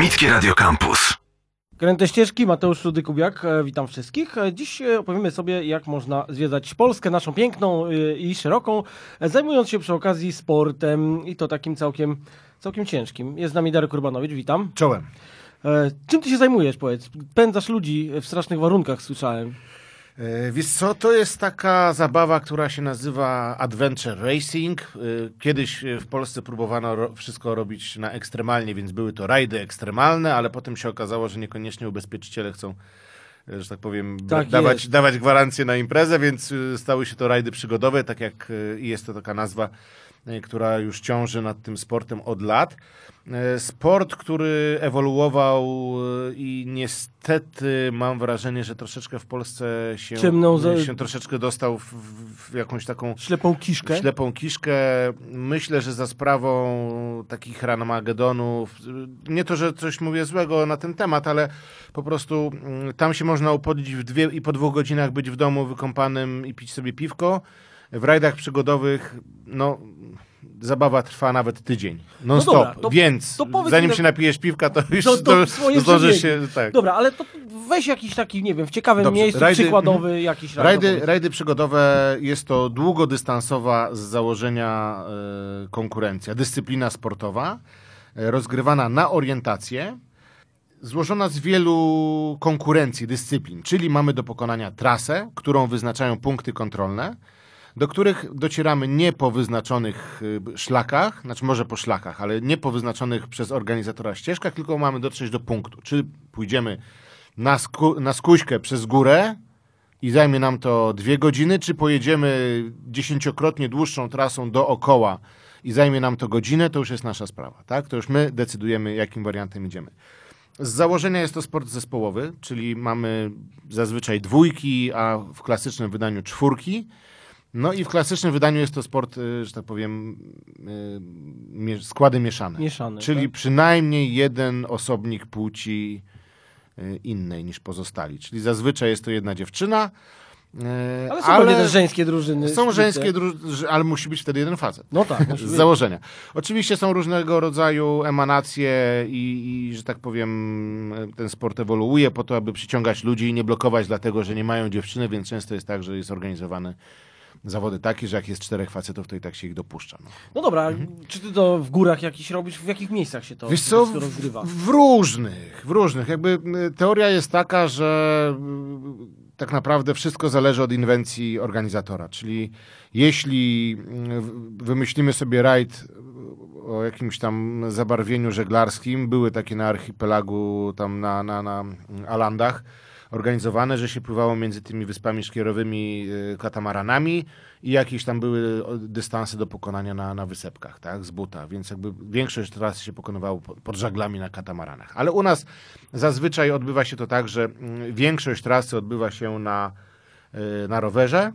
Akademickie Radio Campus. Kręte ścieżki, Mateusz Rudy-Kubiak, e, witam wszystkich. E, Dziś e, opowiemy sobie, jak można zwiedzać Polskę, naszą piękną i szeroką, zajmując się przy okazji sportem i to takim całkiem, całkiem ciężkim. Jest z nami Darek Urbanowicz, witam. Czołem. Czym ty się zajmujesz, powiedz? Pędzasz ludzi w strasznych warunkach, słyszałem. E, Wiesz co, to jest taka zabawa, która się nazywa Adventure Racing. E, Kiedyś e, w Polsce próbowano wszystko robić na ekstremalnie, więc były to rajdy ekstremalne, ale potem się okazało, że niekoniecznie ubezpieczyciele chcą, że tak powiem, Tak dawać, jest. dawać gwarancję na imprezę, więc stały się to rajdy przygodowe, tak jak jest to taka nazwa, która już ciąży nad tym sportem od lat. E, Sport, który ewoluował e, i niestety mam wrażenie, że troszeczkę w Polsce się, za- się troszeczkę dostał w, w, jakąś taką Ślepą kiszkę. ślepą kiszkę. Myślę, że za sprawą takich ranmagedonów, nie to, że coś mówię złego na ten temat, ale po prostu mm, tam się można upodlić w dwie i po dwóch godzinach być w domu wykąpanym i pić sobie piwko. W rajdach przygodowych, no, zabawa trwa nawet tydzień. Non No stop. dobra, to- Więc to zanim się napijesz piwka, to już To- to to, swoje zdążysz się... Tak. Dobra, ale to weź jakiś taki, nie wiem, w ciekawym Dobrze, miejscu, rajdy- przykładowy jakiś rajd. Rajdy, rajdy przygodowe jest to długodystansowa z założenia e, konkurencja, dyscyplina sportowa, e, rozgrywana na orientację, złożona z wielu konkurencji, dyscyplin, czyli mamy do pokonania trasę, którą wyznaczają punkty kontrolne, do których docieramy nie po wyznaczonych y, szlakach, znaczy może po szlakach, ale nie po wyznaczonych przez organizatora ścieżkach, tylko mamy dotrzeć do punktu. Czy pójdziemy na, sku, na skuśkę przez górę i zajmie nam to dwie godziny, czy pojedziemy dziesięciokrotnie dłuższą trasą dookoła i zajmie nam to godzinę, to już jest nasza sprawa. Tak? To już my decydujemy, jakim wariantem idziemy. Z założenia jest to sport zespołowy, czyli mamy zazwyczaj dwójki, a w klasycznym wydaniu czwórki. No i w klasycznym wydaniu jest to sport, y, że tak powiem, y, składy mieszane. Mieszane, Czyli tak? przynajmniej jeden osobnik płci y, innej niż pozostali. Czyli zazwyczaj jest to jedna dziewczyna. Ale są pewnie też żeńskie drużyny. Są żeńskie, druż- ale musi być wtedy jeden facet. No tak, Z założenia. Oczywiście są różnego rodzaju emanacje i, i, że tak powiem, ten sport ewoluuje po to, aby przyciągać ludzi i nie blokować dlatego, że nie mają dziewczyny, więc często jest tak, że jest organizowany zawody takie, że jak jest czterech facetów, to i tak się ich dopuszcza. No. No dobra, czy ty to w górach jakiś robisz? W jakich miejscach się to Wiesz co, wszystko rozgrywa? w, w różnych, w różnych. Jakby y, teoria jest taka, że y, tak naprawdę wszystko zależy od inwencji organizatora. Czyli jeśli y, w- wymyślimy sobie rajd o jakimś tam zabarwieniu żeglarskim, były takie na archipelagu, tam na, na, na Alandach, organizowane, że się pływało między tymi wyspami szkierowymi y, katamaranami i jakieś tam były dystanse do pokonania na, na wysepkach, tak, z buta, więc jakby większość tras się pokonywało pod, żaglami na katamaranach. Ale u nas zazwyczaj odbywa się to tak, że mm, większość trasy odbywa się na, y, na rowerze,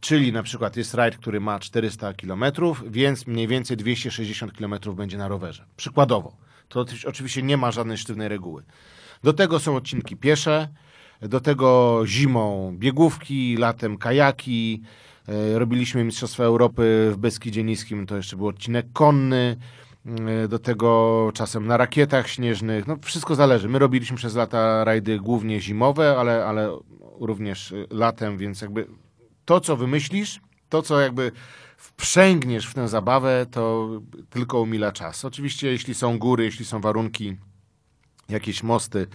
czyli na przykład jest rajd, który ma 400 km, więc mniej więcej 260 km będzie na rowerze. Przykładowo. To oczywiście nie ma żadnej sztywnej reguły. Do tego są odcinki piesze, do tego zimą biegówki, latem kajaki. E, Robiliśmy Mistrzostwa Europy w Beskidzie Niskim, to jeszcze był odcinek konny. E, Do tego czasem na rakietach śnieżnych. No wszystko zależy. My robiliśmy przez lata rajdy głównie zimowe, ale, ale również latem, więc jakby to, co wymyślisz, to, co jakby wprzęgniesz w tę zabawę, to tylko umila czas. Oczywiście, jeśli są góry, jeśli są warunki, jakieś mosty,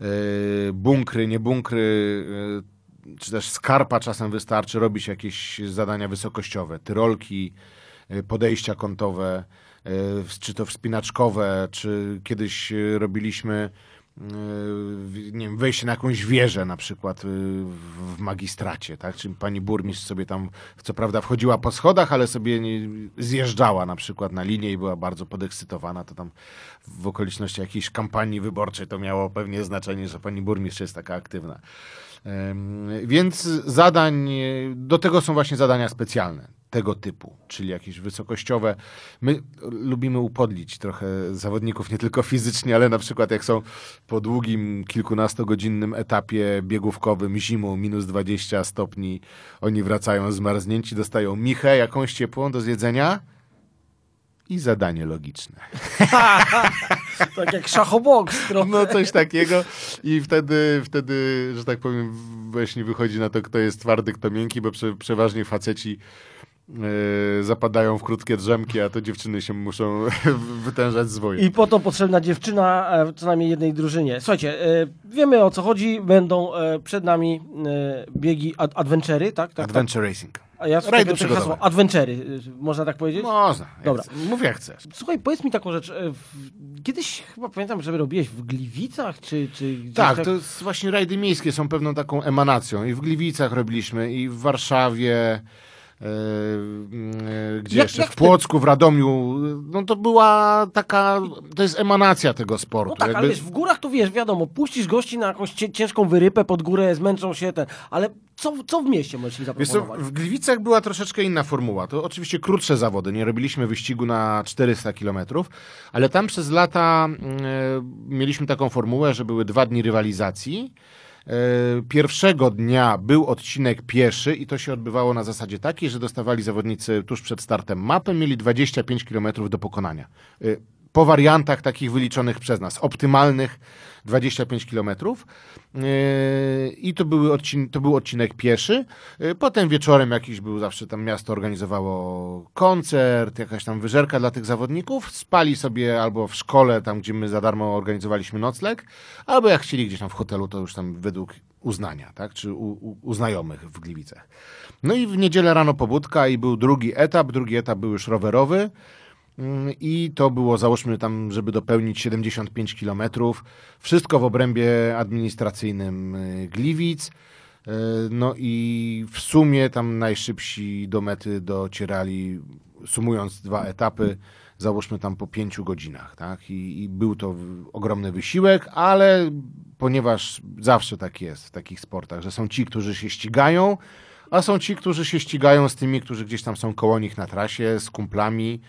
yy, bunkry, nie bunkry, yy, czy też skarpa czasem wystarczy robić jakieś zadania wysokościowe, tyrolki, yy, podejścia kątowe, czy to wspinaczkowe, czy kiedyś robiliśmy nie wiem, wejście na jakąś wieżę na przykład yy, w magistracie, tak? Czyli pani burmistrz sobie tam, co prawda wchodziła po schodach, ale sobie zjeżdżała na przykład na linię i była bardzo podekscytowana, to tam w okoliczności jakiejś kampanii wyborczej to miało pewnie znaczenie, że pani burmistrz jest taka aktywna. Więc zadań, do tego są właśnie zadania specjalne tego typu, czyli jakieś wysokościowe. My lubimy upodlić trochę zawodników, nie tylko fizycznie, ale na przykład jak są po długim, kilkunastogodzinnym etapie biegówkowym zimą, minus 20 stopni, oni wracają zmarznięci, dostają michę jakąś ciepłą do zjedzenia i zadanie logiczne. tak jak szachoboks trochę. No coś takiego i wtedy, wtedy, że tak powiem, właśnie wychodzi na to, kto jest twardy, kto miękki, bo prze, przeważnie faceci zapadają w krótkie drzemki, a to dziewczyny się muszą wytężać zwoje. I po to potrzebna dziewczyna w co najmniej jednej drużynie. Słuchajcie, e, wiemy o co chodzi, będą e, przed nami e, biegi ad adventury, tak? tak Adventure tak. Racing. A ja Rajdy hasło adventury, można tak powiedzieć? Można. Dobra. Mów jak chcesz. Słuchaj, powiedz mi taką rzecz. Kiedyś chyba pamiętam, że robiłeś w Gliwicach, czy... czy tak, tak, to jest właśnie rajdy miejskie są pewną taką emanacją. I w Gliwicach robiliśmy, i w Warszawie, gdzie jak, jeszcze? Jak w Płocku, w Radomiu. No to była taka, to jest emanacja tego sportu. No tak, Jakby... ale wiesz, w górach to wiesz, wiadomo, puścisz gości na jakąś ciężką wyrypę pod górę, zmęczą się ten, ale co, co w mieście możesz im zaproponować? w Gliwicach była troszeczkę inna formuła. To oczywiście krótsze zawody, nie robiliśmy wyścigu na 400 kilometrów, ale tam przez lata yy, mieliśmy taką formułę, że były dwa dni rywalizacji, E, pierwszego dnia był odcinek pieszy i to się odbywało na zasadzie takiej, że dostawali zawodnicy tuż przed startem mapę, mieli 25 km do pokonania. Po wariantach takich wyliczonych przez nas, optymalnych 25 km. Yy, I to, były odcin to był odcinek pieszy. Yy, potem wieczorem jakiś był, zawsze tam miasto organizowało koncert, jakaś tam wyżerka dla tych zawodników. Spali sobie albo w szkole, tam gdzie my za darmo organizowaliśmy nocleg, albo jak chcieli gdzieś tam w hotelu, to już tam według uznania, tak? czy u, u, u znajomych w Gliwicach. No i w niedzielę rano pobudka i był drugi etap. Drugi etap był już rowerowy. Mm, i to było, załóżmy tam, żeby dopełnić 75 kilometrów. Wszystko w obrębie administracyjnym y, Gliwic. Y, no i w sumie tam najszybsi do mety docierali, sumując dwa etapy, załóżmy tam po pięciu godzinach, tak? I, I, był to ogromny wysiłek, ale ponieważ zawsze tak jest w takich sportach, że są ci, którzy się ścigają, a są ci, którzy się ścigają z tymi, którzy gdzieś tam są koło nich na trasie, z kumplami,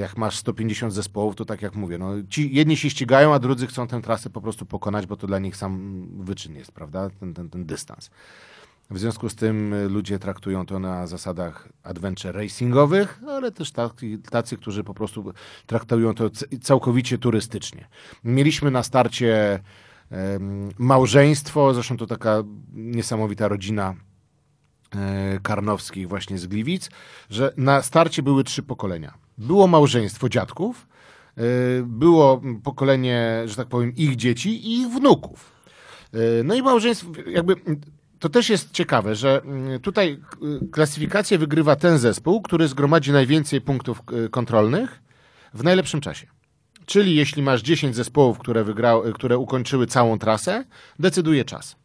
jak masz 150 zespołów, to tak jak mówię, no, ci jedni się ścigają, a drudzy chcą tę trasę po prostu pokonać, bo to dla nich sam wyczyn jest, prawda, ten, ten, ten dystans. W związku z tym e, ludzie traktują to na zasadach adventure racingowych, ale też tacy, tacy którzy po prostu traktują to całkowicie turystycznie. Mieliśmy na starcie małżeństwo, zresztą to taka niesamowita rodzina e, Karnowskich właśnie z Gliwic, że na starcie były trzy pokolenia było małżeństwo dziadków, e, było pokolenie, że tak powiem, ich dzieci i ich wnuków. E, no i małżeństwo, jakby to też jest ciekawe, że mm, tutaj klasyfikację wygrywa ten zespół, który zgromadzi najwięcej punktów kontrolnych w najlepszym czasie. Czyli jeśli masz 10 zespołów, które, wygrały, które ukończyły całą trasę, decyduje czas.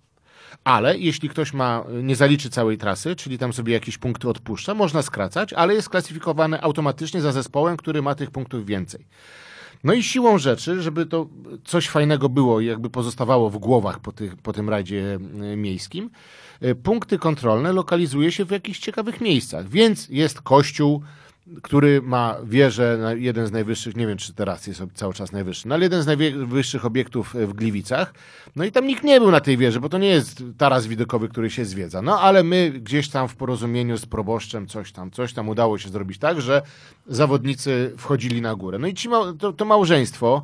Ale jeśli ktoś ma, nie zaliczy całej trasy, czyli tam sobie jakieś punkty odpuszcza, można skracać, ale jest klasyfikowany automatycznie za zespołem, który ma tych punktów więcej. No i siłą rzeczy, żeby to coś fajnego było i jakby pozostawało w głowach po, tych, po tym rajdzie e, miejskim, e, punkty kontrolne lokalizuje się w jakichś ciekawych miejscach. Więc jest kościół, który ma wieżę, jeden z najwyższych, nie wiem czy teraz jest cały czas najwyższy, no ale jeden z najwyższych obiektów w Gliwicach. No i tam nikt nie był na tej wieży, bo to nie jest taras widokowy, który się zwiedza. No ale my gdzieś tam w porozumieniu z proboszczem coś tam, coś tam udało się zrobić tak, że zawodnicy wchodzili na górę. No i ci, to, to małżeństwo,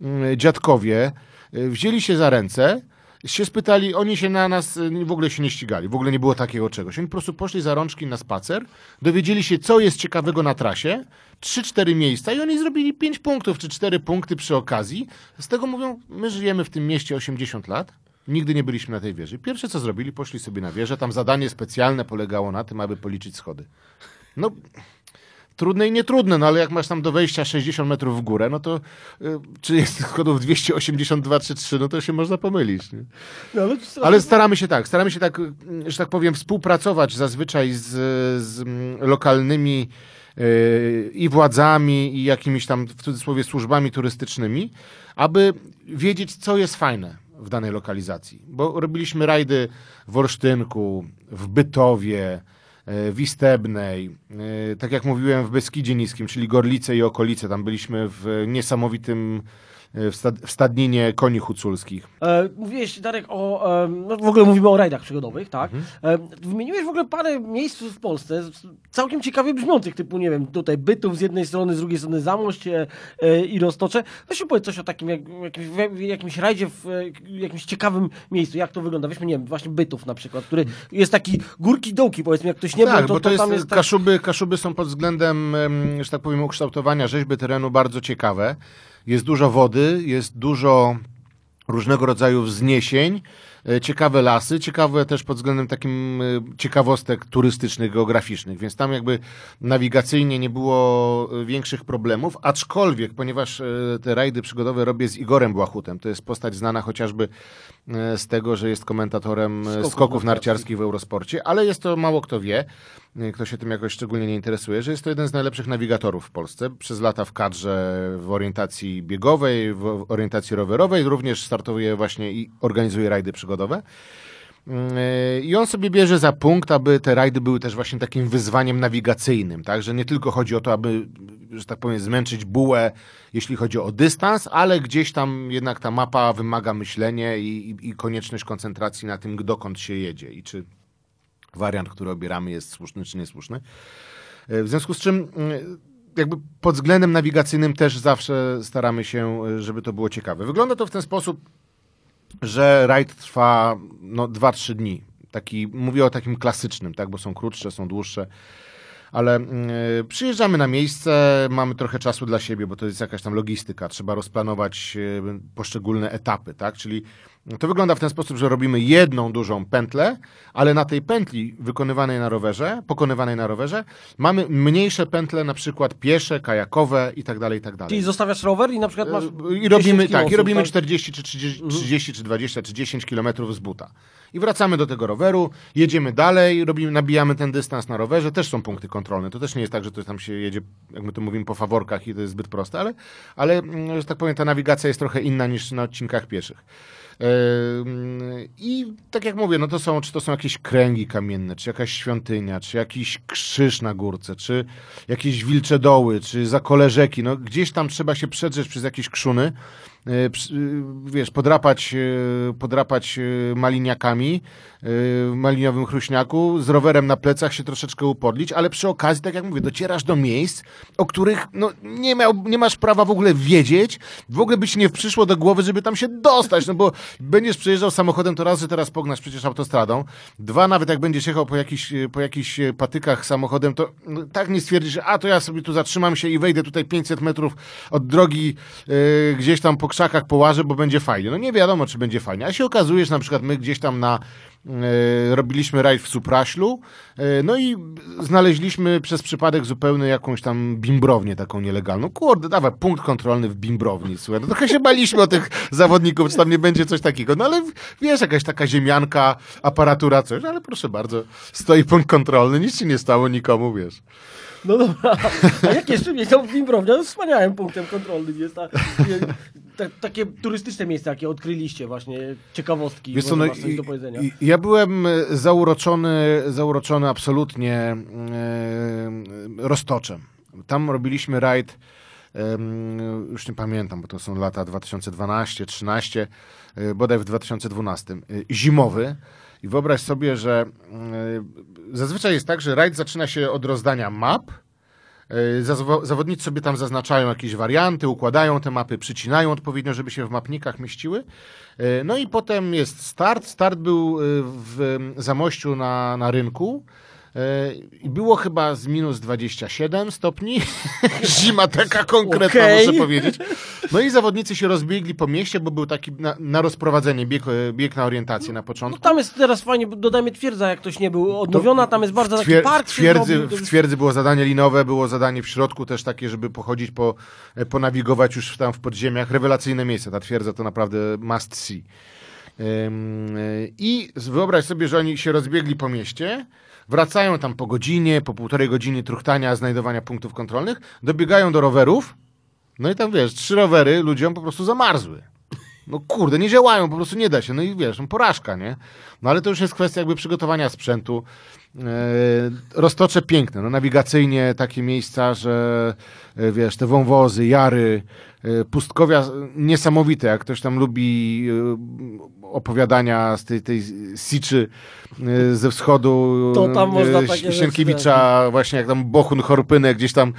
mm, dziadkowie, y, wzięli się za ręce się spytali, oni się na nas y, w ogóle się nie ścigali, w ogóle nie było takiego czegoś. Oni po prostu poszli za rączki na spacer, dowiedzieli się, co jest ciekawego na trasie, 3-4 miejsca i oni zrobili 5 punktów czy 4 punkty przy okazji. Z tego mówią, my żyjemy w tym mieście 80 lat, nigdy nie byliśmy na tej wieży. Pierwsze co zrobili, poszli sobie na wieżę, tam zadanie specjalne polegało na tym, aby policzyć schody. No, trudne i nietrudne, no ale jak masz tam do wejścia 60 metrów w górę, no to y, czy jest schodów 282 czy 3, no to się można pomylić. Nie? No, ale, staramy się tak, staramy się tak, że tak powiem, współpracować zazwyczaj z, z mm, lokalnymi y, i władzami, i jakimiś tam w cudzysłowie służbami turystycznymi, aby wiedzieć, co jest fajne w danej lokalizacji. Bo robiliśmy rajdy w Olsztynku, w Bytowie, E, w Istebnej, e, tak jak mówiłem w Beskidzie Niskim, czyli Gorlice i okolice. Tam byliśmy w niesamowitym w, stad, w stadninie koni huculskich. E, mówiłeś, Darek, o. E, no w ogóle mówimy o rajdach przygodowych, tak? Mhm. E, wymieniłeś w ogóle parę miejsc w Polsce, całkiem ciekawie brzmiących, typu, nie wiem, tutaj Bytów z jednej strony, z drugiej strony Zamość e, e, i Roztocze. No się powiedz coś o takim, jak, jakimś, jakimś rajdzie w e, jakimś ciekawym miejscu, jak to wygląda. Weźmy, nie wiem, właśnie Bytów na przykład, który jest taki górki dołki, powiedzmy, jak ktoś nie tak, był, to, bo to, to jest, tam jest. Tak... Kaszuby, Kaszuby są pod względem, że tak powiem, ukształtowania rzeźby terenu bardzo ciekawe. Jest dużo wody, jest dużo różnego rodzaju wzniesień, e, ciekawe lasy, ciekawe też pod względem takim e, ciekawostek turystycznych, geograficznych, więc tam jakby nawigacyjnie nie było e, większych problemów, aczkolwiek, ponieważ te rajdy przygodowe robię z Igorem Błachutem, to jest postać znana chociażby z tego, że jest komentatorem skoków, skoków narciarskich w Eurosporcie, ale jest to mało kto wie, kto się tym jakoś szczególnie nie interesuje, że jest to jeden z najlepszych nawigatorów w Polsce. Przez lata w kadrze w orientacji biegowej, w orientacji rowerowej, również startuje właśnie i organizuje rajdy przygodowe. Mm, I on sobie bierze za punkt, aby te rajdy były też właśnie takim wyzwaniem nawigacyjnym, tak? Że nie tylko chodzi o to, aby, że tak powiem, zmęczyć bułę, jeśli chodzi o dystans, ale gdzieś tam jednak ta mapa wymaga myślenia i, i, i konieczność koncentracji na tym, dokąd się jedzie i czy wariant, który obieramy jest słuszny czy niesłuszny. E, w związku z czym e, jakby pod względem nawigacyjnym też zawsze staramy się, e, żeby to było ciekawe. Wygląda to w ten sposób, że rajd trwa no, 2-3 dni. Taki, mówię o takim klasycznym, tak, bo są krótsze, są dłuższe ale y, przyjeżdżamy na miejsce, mamy trochę czasu dla siebie, bo to jest jakaś tam logistyka, trzeba rozplanować y, poszczególne etapy, tak? Czyli to wygląda w ten sposób, że robimy jedną dużą pętlę, ale na tej pętli wykonywanej na rowerze, pokonywanej na rowerze, mamy mniejsze pętle, na przykład piesze, kajakowe i tak dalej, i tak dalej. Czyli zostawiasz rower i na przykład masz I robimy, tak, i robimy 40 czy 30, 30 czy 20 czy 10 kilometrów z buta. I wracamy do tego roweru, jedziemy dalej, robimy, nabijamy ten dystans na rowerze, też są punkty kontrolne. To też nie jest tak, że to tam się jedzie, jak my to mówimy, po faworkach i to jest zbyt proste, ale, ale mm, że tak powiem, ta nawigacja jest trochę inna niż na odcinkach pieszych. I tak jak mówię, no to są, czy to są jakieś kręgi kamienne, czy jakaś świątynia, czy jakiś krzyż na górce, czy jakieś wilcze doły, czy zakole rzeki. No gdzieś tam trzeba się przedrzeć przez jakieś krzuny, wiesz, podrapać, e, podrapać maliniakami, maliniowym chruśniaku, z rowerem na plecach się troszeczkę upodlić, ale przy okazji, tak jak mówię, docierasz do miejsc, o których no, nie, miał, nie masz prawa w ogóle wiedzieć, w ogóle by ci nie przyszło do głowy, żeby tam się dostać, no bo będziesz przyjeżdżał samochodem, to raz, że teraz pognasz przecież autostradą, dwa, nawet jak będziesz jechał po jakichś, po jakichś patykach samochodem, to no, tak nie stwierdzisz, a to ja sobie tu zatrzymam się i wejdę tutaj 500 metrów od drogi yy, gdzieś tam po krzakach połażę, bo będzie fajnie. No nie wiadomo, czy będzie fajnie. A się okazuje, że na przykład my gdzieś tam na E, robiliśmy rajd w Supraślu, e, no i znaleźliśmy przez przypadek zupełnie jakąś tam bimbrownię taką nielegalną. Kurde, dawaj, punkt kontrolny w bimbrowni, słuchaj. No trochę się baliśmy o tych zawodników, czy tam nie będzie coś takiego, no ale wiesz, jakaś taka ziemianka, aparatura, coś, ale proszę bardzo, stoi punkt kontrolny, nic ci nie stało nikomu, wiesz. No dobra, a jak jeszcze miejsce? No, Bimbrownia no, wspaniałym punktem kontrolnym jest. Ta, takie turystyczne miejsca, jakie odkryliście właśnie, ciekawostki, Wiesz co, no, coś do powiedzenia. Ja byłem zauroczony, zauroczony absolutnie e, roztoczem. Tam robiliśmy rajd, e, już nie pamiętam, bo to są lata 2012, 13, e, bodaj w 2012, e, zimowy. I wyobraź sobie, że e, zazwyczaj jest tak, że rajd zaczyna się od rozdania map. E, zawodnicy sobie tam zaznaczają jakieś warianty, układają te mapy, przycinają odpowiednio, żeby się w mapnikach mieściły. E, no i potem jest start. Start był w Zamościu na, na rynku. E, I było chyba z minus 27 stopni. Zima taka konkretna, okay. muszę powiedzieć. No i zawodnicy się rozbiegli po mieście, bo był taki na, na rozprowadzenie, bieg, bieg na orientację na początku. No tam jest teraz fajnie, dodajmy twierdza, jak ktoś nie był odnowiona, tam jest bardzo taki park. W twierdzy, w twierdzy było zadanie linowe, było zadanie w środku też takie, żeby pochodzić, po, ponawigować już tam w podziemiach. Rewelacyjne miejsce, ta twierdza to naprawdę must see. I wyobraź sobie, że oni się rozbiegli po mieście, wracają tam po godzinie, po półtorej godziny truchtania, znajdowania punktów kontrolnych, dobiegają do rowerów, no i tam wiesz, trzy rowery ludziom po prostu zamarzły. No kurde, nie działają, po prostu nie da się. No i wiesz, no porażka, nie? No ale to już jest kwestia jakby przygotowania sprzętu. Roztocze piękne, no nawigacyjnie takie miejsca, że wiesz, te wąwozy, jary, pustkowia niesamowite, jak ktoś tam lubi opowiadania z tej, tej Siczy ze wschodu to tam można takie Sienkiewicza, właśnie jak tam Bohun Chorpynę gdzieś tam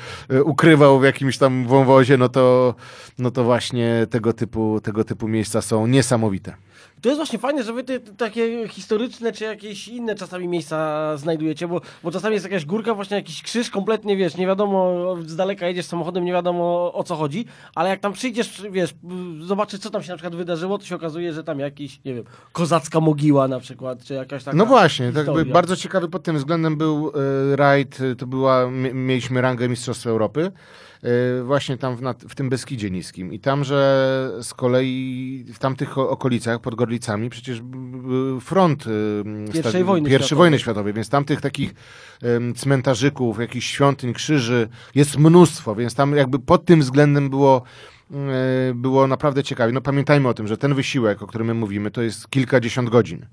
ukrywał w jakimś tam wąwozie, no to, no to właśnie tego typu, tego typu miejsca są niesamowite. To jest właśnie fajne, że wy te, te, takie historyczne czy jakieś inne czasami miejsca znajdujecie, bo, bo czasami jest jakaś górka, właśnie jakiś krzyż, kompletnie wiesz, nie wiadomo, z daleka jedziesz samochodem, nie wiadomo o co chodzi, ale jak tam przyjdziesz, wiesz, zobaczysz co tam się na przykład wydarzyło, to się okazuje, że tam jakiś, nie wiem, kozacka mogiła na przykład, czy jakaś taka No właśnie, tak bardzo ciekawy pod tym względem był y, rajd, to była, mieliśmy rangę Mistrzostwa Europy, właśnie tam w, w, tym Beskidzie Niskim. I tam, że z kolei w tamtych okolicach, pod Gorlicami, przecież front y, pierwszej, wojny, pierwszej światowej. wojny światowej, więc tamtych takich cmentarzyków, jakichś świątyń, krzyży jest mnóstwo, więc tam jakby pod tym względem było y, było naprawdę ciekawie. No pamiętajmy o tym, że ten wysiłek, o którym my mówimy, to jest kilkadziesiąt godzin.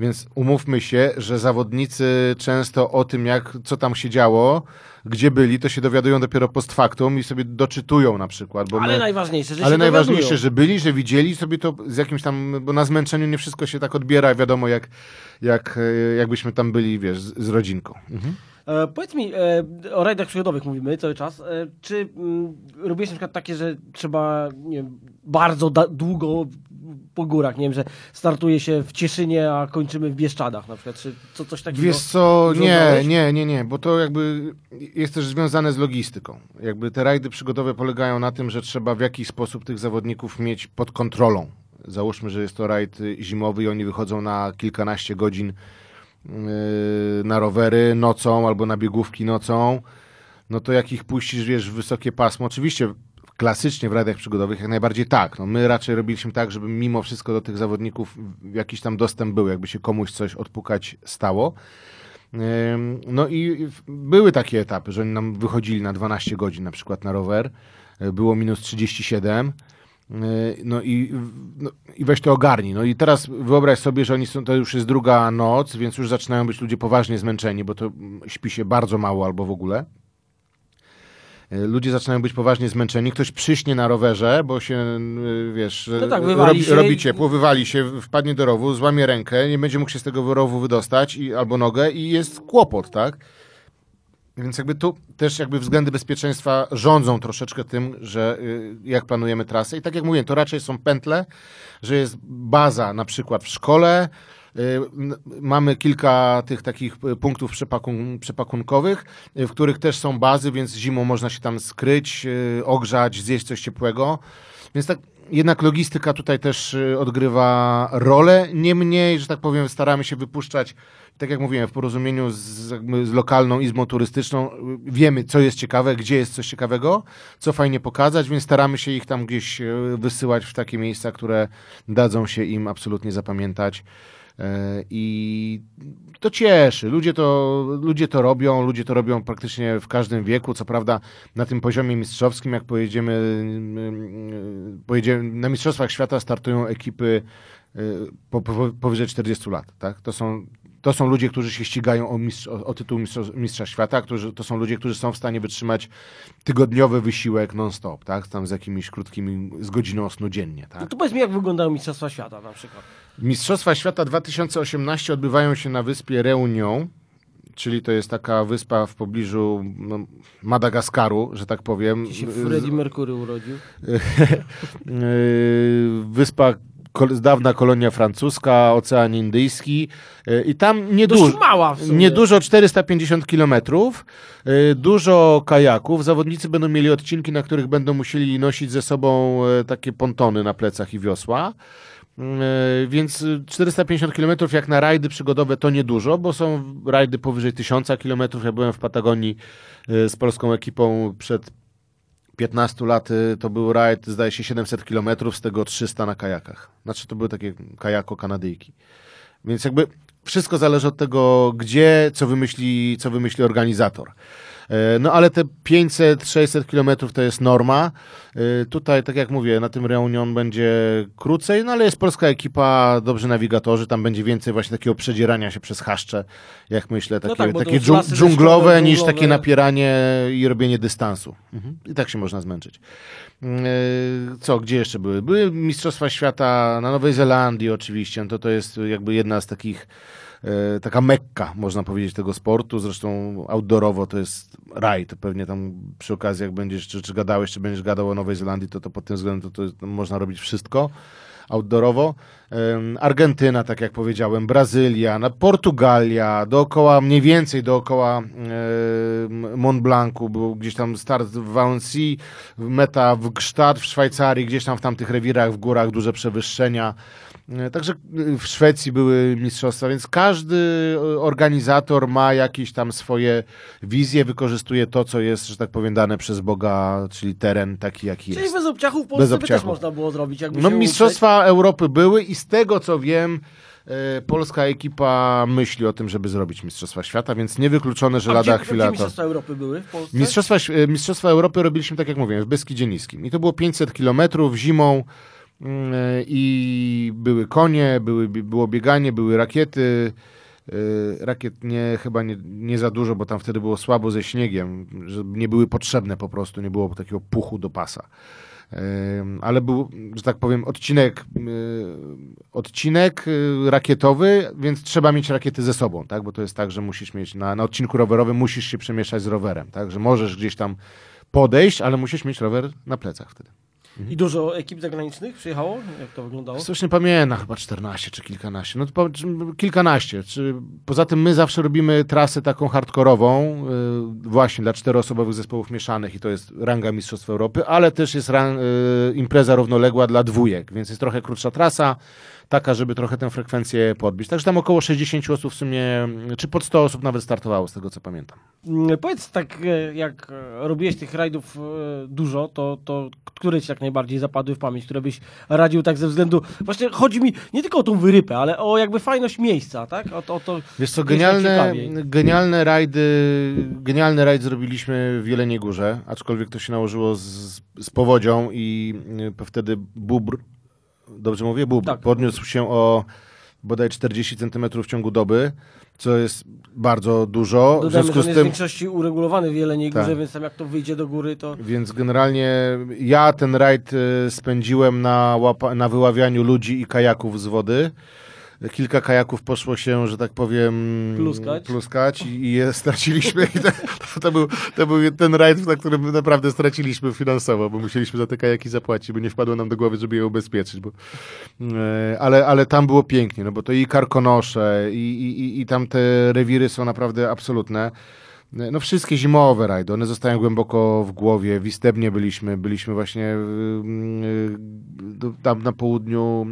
Więc umówmy się, że zawodnicy często o tym, jak, co tam się działo, gdzie byli, to się dowiadują dopiero post factum i sobie doczytują na przykład. ale my, najważniejsze, że Ale najważniejsze, dowiadują. że byli, że widzieli sobie to z jakimś tam, bo na zmęczeniu nie wszystko się tak odbiera, wiadomo, jak, jak, e, jakbyśmy tam byli, wiesz, z, z rodzinką. Mhm. E, powiedz mi, e, o rajdach przygodowych mówimy cały czas. E, czy mm, robiłeś na przykład takie, że trzeba nie wiem, bardzo długo po górach, nie wiem, że startuje się w Cieszynie, a kończymy w Bieszczadach na przykład, czy co, coś takiego? Wiesz co, nie, nie, nie, nie, bo to jakby jest też związane z logistyką. Jakby te rajdy przygodowe polegają na tym, że trzeba w jakiś sposób tych zawodników mieć pod kontrolą. Załóżmy, że jest to rajd zimowy i oni wychodzą na kilkanaście godzin na rowery nocą albo na biegówki nocą, no to jak ich puścisz, wiesz, w wysokie pasmo, oczywiście klasycznie w rajdach przygodowych jak najbardziej tak. No, my raczej robiliśmy tak, żeby mimo wszystko do tych zawodników jakiś tam dostęp był, jakby się komuś coś odpukać stało. No i były takie etapy, że oni nam wychodzili na 12 godzin na przykład na rower. Było minus 37. E, no i, no i weź to ogarnij. No i teraz wyobraź sobie, że oni są, to już jest druga noc, więc już zaczynają być ludzie poważnie zmęczeni, bo to śpi się bardzo mało albo w ogóle. E, ludzie zaczynają być poważnie zmęczeni, ktoś przyśnie na rowerze, bo się, e, wiesz, no tak, robi, się robi ciepło, wywali się, wpadnie do rowu, złamie rękę, nie będzie mógł się z tego rowu wydostać i, albo nogę i jest kłopot, tak? Więc jakby tu też jakby względy bezpieczeństwa rządzą troszeczkę tym, że y, jak planujemy trasę. I tak jak mówiłem, to raczej są pętle, że jest baza na przykład w szkole, Y, mamy kilka tych takich y, punktów przepakun przepakunkowych, w których też są bazy, więc zimą można się tam skryć, ogrzać, zjeść coś ciepłego. Więc tak jednak logistyka tutaj też odgrywa rolę. Niemniej, że tak powiem, staramy się wypuszczać, tak jak mówiłem, w porozumieniu z, z, lokalną izbą turystyczną. Wiemy, co jest ciekawe, gdzie jest coś ciekawego, co fajnie pokazać, więc staramy się ich tam gdzieś wysyłać w takie miejsca, które dadzą się im absolutnie zapamiętać. E, I to cieszy. Ludzie to, ludzie to robią, ludzie to robią praktycznie w każdym wieku. Co prawda na tym poziomie mistrzowskim, jak pojedziemy, mm, pojedziemy na Mistrzostwach Świata startują ekipy e, po, po, powyżej 40 lat. Tak? To, są, to są ludzie, którzy się ścigają o, mistrz, o, o tytuł mistrza, mistrza, świata, którzy, to są ludzie, którzy są w stanie wytrzymać tygodniowy wysiłek non-stop, tak? tam z jakimiś krótkimi, z godziną snu dziennie. Tak? No to powiedz mi, jak wyglądają Mistrzostwa Świata na przykład. Mistrzostwa Świata 2018 odbywają się na wyspie Reunion, czyli to jest taka wyspa w pobliżu no, Madagaskaru, że tak powiem. Gdzie się Freddie Mercury urodził. wyspa dawna kolonia francuska, Ocean Indyjski i tam niedużo, mała niedużo 450 kilometrów, dużo kajaków. Zawodnicy będą mieli odcinki, na których będą musieli nosić ze sobą e, takie pontony na plecach i wiosła. E, więc 450 km jak na rajdy przygodowe to niedużo, bo są rajdy powyżej 1000 km. Ja byłem w Patagonii e, z polską ekipą przed 15 lat. To był rajd, zdaje się, 700 km, z tego 300 na kajakach. Znaczy to były takie kajako-kanadyjki. Więc jakby wszystko zależy od tego, gdzie, co wymyśli, co wymyśli organizator. E, No ale te 500-600 kilometrów to jest norma. E, Tutaj, tak jak mówię, na tym Reunion będzie krócej, no ale jest polska ekipa, dobrzy nawigatorzy, tam będzie więcej właśnie takiego przedzierania się przez haszcze, jak myślę, takie, tak, bo to takie dżung- dżunglowe deszczowe, niż dżunglowe. takie napieranie i robienie dystansu. Mhm. I tak się można zmęczyć. E, Co, gdzie jeszcze były? Były Mistrzostwa Świata na Nowej Zelandii oczywiście, no to to jest jakby jedna z takich taka mekka, można powiedzieć, tego sportu. Zresztą outdoorowo to jest raj. To pewnie tam przy okazji, jak będziesz, czy, czy gadałeś, czy będziesz gadał o Nowej Zelandii, to, to pod tym względem to, to można robić wszystko outdoorowo. Argentyna, tak jak powiedziałem, Brazylia, Portugalia, dookoła, mniej więcej dookoła Mont Blancu, był gdzieś tam start w Valency, meta w Gstaad w Szwajcarii, gdzieś tam w tamtych rewirach, w górach, duże przewyższenia. E, Także y, w Szwecji były mistrzostwa, więc każdy y, organizator ma jakieś tam swoje wizje, wykorzystuje to, co jest, że tak powiem, dane przez Boga, czyli teren taki, jaki Czyli jest. bez obciachów w Bez Polsce też obciachów. można było zrobić. Jakby No się Mistrzostwa Europy były i z tego, co wiem, e, polska ekipa myśli o tym, żeby zrobić Mistrzostwa Świata, więc niewykluczone, że A lada gdzie, chwila gdzie to... Mistrzostwa Europy były w Polsce? Mistrzostwa, e, Mistrzostwa Europy robiliśmy, tak jak mówiłem, w Beskidzie Niskim. I to było 500 kilometrów zimą mm, e, i były konie, były, było bieganie, były rakiety. Rakiet nie, chyba nie, nie za dużo, bo tam wtedy było słabo ze śniegiem, że nie były potrzebne po prostu, nie było takiego puchu do pasa. Ale był, że tak powiem, odcinek, y, odcinek y, rakietowy, więc trzeba mieć rakiety ze sobą, tak? Bo to jest tak, że musisz mieć na, na odcinku rowerowym musisz się przemieszczać z rowerem, tak? Że możesz gdzieś tam podejść, ale musisz mieć rower na plecach wtedy. I dużo ekip zagranicznych przyjechało? Jak to wyglądało? Coś nie pamiętam, chyba 14 czy kilkanaście. No to kilkanaście. Czy, poza tym my zawsze robimy trasę taką hardkorową, y, właśnie dla czteroosobowych zespołów mieszanych i to jest ranga Mistrzostw Europy, ale też jest ran, y, impreza równoległa dla dwójek, więc jest trochę krótsza trasa, taka, żeby trochę tę frekwencję podbić. Także tam około 60 osób w sumie, czy pod 100 osób nawet startowało, z tego co pamiętam. Mm, Powiedz tak, e, jak e, robiłeś tych rajdów e, dużo, to, to które ci tak najbardziej zapadły w pamięć, które byś radził tak ze względu... Właśnie chodzi mi nie tylko o tą wyrypę, ale o jakby fajność miejsca, tak? O, to- o to... Wiesz co, genialne, genialne rajdy, genialny rajd zrobiliśmy w Jeleniej Górze, aczkolwiek to się nałożyło z, z powodzią i y, wtedy bubr, dobrze mówię, bubr, Tak. podniósł się o bodaj 40 cm w ciągu doby, co jest bardzo dużo. W Dodajmy, że związku z jest w tym, większości uregulowany w Jeleniej Górze, Tak. więc tam jak to wyjdzie do góry, to... więc generalnie ja ten rajd y, spędziłem na, łapa, na wyławianiu ludzi i kajaków z wody. Kilka kajaków poszło się, że tak powiem, Pluskać. pluskać i, i je straciliśmy. I to, to, był, to był ten rajd, na którym naprawdę straciliśmy finansowo, bo musieliśmy za te kajaki zapłacić, bo nie wpadło nam do głowy, żeby je ubezpieczyć. Bo, e, ale, ale tam było pięknie, no bo to i Karkonosze, i, i, i, i tam te rewiry są naprawdę absolutne. No wszystkie zimowe rajdy, one zostają głęboko w głowie. W Istebnie byliśmy, byliśmy właśnie yy, yy, tam na południu,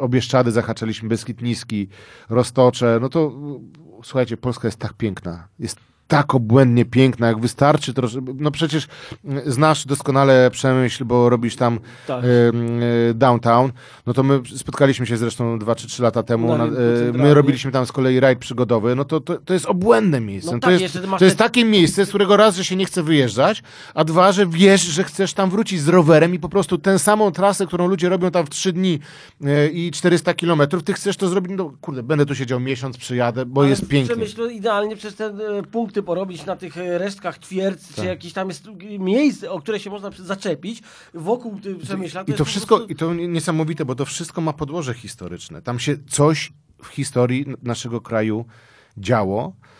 o Bieszczady zahaczaliśmy, Beskid Niski, Roztocze. No to yy, słuchajcie, Polska jest tak piękna. Jest tak obłędnie piękna, jak wystarczy troszkę. No przecież yy, znasz doskonale Przemyśl, bo robisz tam Tak. yy, yy, downtown. No to my spotkaliśmy się zresztą dwa czy trzy lata temu. Na yy, my robiliśmy tam z kolei rajd przygodowy. No to, to, to jest obłędne miejsce. No No tak, to, jest, to jest takie miejsce, z którego raz, że się nie chce wyjeżdżać, a dwa, że wiesz, że chcesz tam wrócić z rowerem i po prostu tę samą trasę, którą ludzie robią tam w trzy dni yy, i 400 kilometrów, ty chcesz to zrobić, no kurde, będę tu siedział miesiąc, przyjadę, bo Ale jest pięknie. Przemyślu idealnie przez te e, punkty porobić na tych e, resztkach twierdz, Tak. czy jakieś tam jest miejsce, o które się można zaczepić wokół Przemyśla. I jest to wszystko, prostu- i to niesamowite, bo to wszystko ma podłoże historyczne. Tam się coś w historii naszego kraju działo e,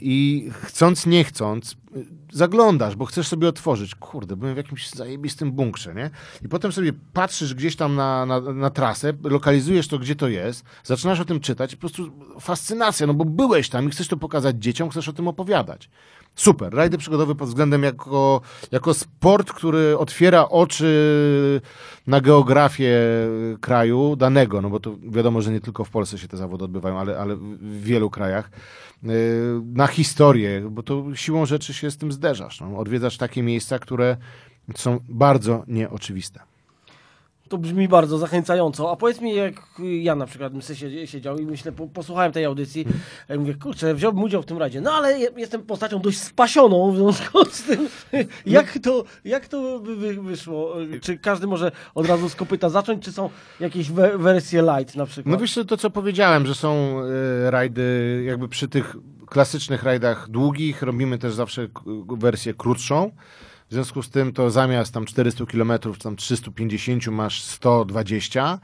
i chcąc, nie chcąc, y, zaglądasz, bo chcesz sobie otworzyć. Kurde, byłem w jakimś zajebistym bunkrze, nie? I potem sobie patrzysz gdzieś tam na, na, na trasę, lokalizujesz to, gdzie to jest, zaczynasz o tym czytać, po prostu fascynacja, no bo byłeś tam i chcesz to pokazać dzieciom, chcesz o tym opowiadać. Super. Rajdy przygodowe pod względem jako, jako sport, który otwiera oczy na geografię kraju danego, no bo to wiadomo, że nie tylko w Polsce się te zawody odbywają, ale, ale w wielu krajach. Yy, Na historię, bo to siłą rzeczy się z tym zderzasz. No. Odwiedzasz takie miejsca, które są bardzo nieoczywiste. To brzmi bardzo zachęcająco. A powiedz mi, jak ja na przykład bym sobie siedział i myślę, po, posłuchałem tej audycji, ja mówię, kurczę, wziąłbym udział w tym rajdzie. No ale jestem postacią dość spasioną w związku z tym. Jak to, jak to by wyszło? Czy każdy może od razu z kopyta zacząć, czy są jakieś we wersje light na przykład? No wiesz to, co powiedziałem, że są y, rajdy jakby przy tych klasycznych rajdach długich, robimy też zawsze wersję krótszą. W związku z tym to zamiast tam 400 km, czy tam 350 masz 120,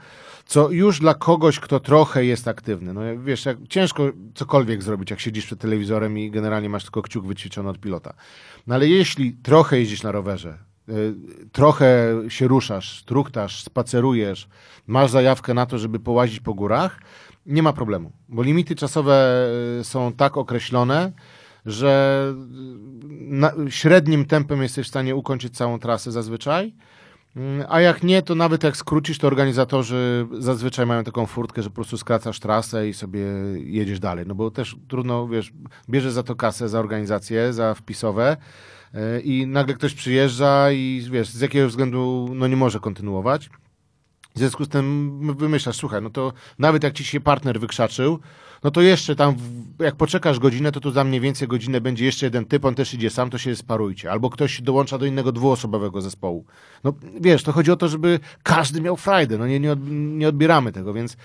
co już dla kogoś, kto trochę jest aktywny. No wiesz, jak, ciężko cokolwiek zrobić, jak siedzisz przed telewizorem i generalnie masz tylko kciuk wyćwiczony od pilota. No ale jeśli trochę jeździsz na rowerze, y, trochę się ruszasz, truktasz, spacerujesz, masz zajawkę na to, żeby połazić po górach, nie ma problemu, bo limity czasowe y, są tak określone, że na, średnim tempem jesteś w stanie ukończyć całą trasę zazwyczaj. Mm, a jak nie, to nawet jak skrócisz, to organizatorzy zazwyczaj mają taką furtkę, że po prostu skracasz trasę i sobie jedziesz dalej. No bo też trudno, wiesz, bierzesz za to kasę, za organizację, za wpisowe y, i nagle ktoś przyjeżdża i wiesz, z jakiegoś względu no nie może kontynuować. W związku z tym wymyślasz, słuchaj, no to nawet jak ci się partner wykrzaczył, no to jeszcze tam, jak poczekasz godzinę, to tu za mniej więcej godzinę będzie jeszcze jeden typ, on też idzie sam, to się sparujcie. Albo ktoś dołącza do innego dwuosobowego zespołu. No wiesz, to chodzi o to, żeby każdy miał frajdę, no nie, nie, od, nie odbieramy tego, więc y,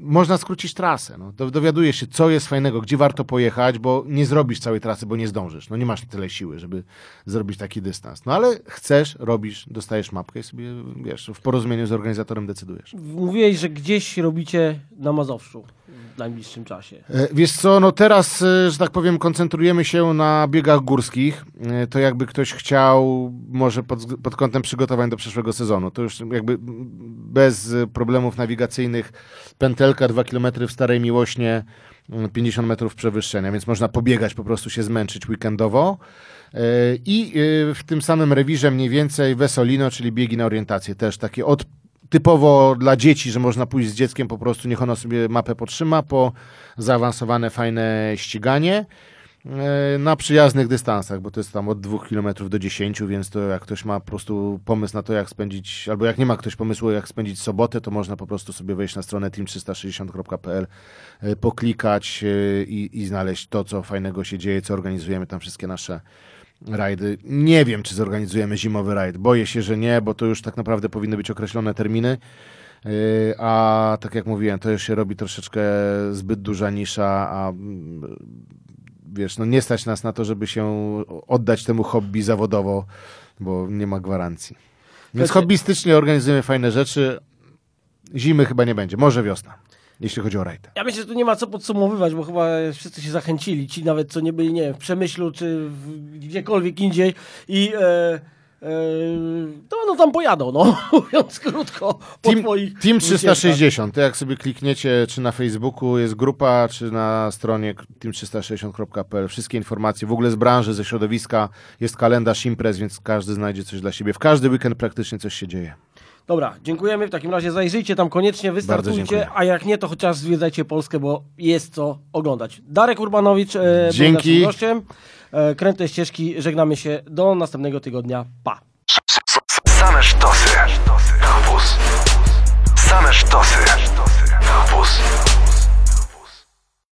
można skrócić trasę. No. Do, dowiadujesz się, co jest fajnego, gdzie warto pojechać, bo nie zrobisz całej trasy, bo nie zdążysz. No nie masz tyle siły, żeby zrobić taki dystans. No ale chcesz, robisz, dostajesz mapkę i sobie, wiesz, w porozumieniu z organizatorem decydujesz. Mówiłeś, że gdzieś robicie na Mazowszu w najbliższym czasie? E, wiesz co, no teraz, e, że tak powiem, koncentrujemy się na biegach górskich. E, to jakby ktoś chciał, może pod, pod kątem przygotowań do przyszłego sezonu, to już jakby bez problemów nawigacyjnych, pętelka 2 km w Starej Miłośnie, 50 metrów przewyższenia, więc można pobiegać, po prostu się zmęczyć weekendowo. I w tym samym rewirze mniej więcej Wesolino, czyli biegi na orientację, też takie od typowo dla dzieci, że można pójść z dzieckiem, po prostu niech ono sobie mapę potrzyma, po zaawansowane, fajne ściganie e, na przyjaznych dystansach, bo to jest tam od 2 km do 10, więc to jak ktoś ma po prostu pomysł na to, jak spędzić, albo jak nie ma ktoś pomysłu, jak spędzić sobotę, to można po prostu sobie wejść na stronę team360.pl, e, poklikać e, i, i znaleźć to, co fajnego się dzieje, co organizujemy tam wszystkie nasze rajdy. Nie wiem, czy zorganizujemy zimowy rajd. Boję się, że nie, bo to już tak naprawdę powinny być określone terminy. Yy, a tak jak mówiłem, to już się robi troszeczkę zbyt duża nisza, a mm, wiesz, no nie stać nas na to, żeby się oddać temu hobby zawodowo, bo nie ma gwarancji. Więc hobbystycznie organizujemy fajne rzeczy. Zimy chyba nie będzie, może wiosna jeśli chodzi o rajd. Ja myślę, że tu nie ma co podsumowywać, bo chyba wszyscy się zachęcili, ci nawet co nie byli, nie wiem, w Przemyślu czy w, gdziekolwiek indziej. I e, e, to no tam pojadą, no, mówiąc krótko, po Team, twoich Team 360, jak sobie klikniecie, czy na Facebooku jest grupa, czy na stronie team360.pl, wszystkie informacje, w ogóle z branży, ze środowiska, jest kalendarz imprez, więc każdy znajdzie coś dla siebie. W każdy weekend praktycznie coś się dzieje. Dobra, dziękujemy. W takim razie zajrzyjcie tam koniecznie, wystartujcie, a jak nie, to chociaż zwiedzajcie Polskę, bo jest co oglądać. Darek Urbanowicz e, Dzięki. był gościem. E, kręte ścieżki, żegnamy się do następnego tygodnia. Pa. Same sztosy. Same sztosy.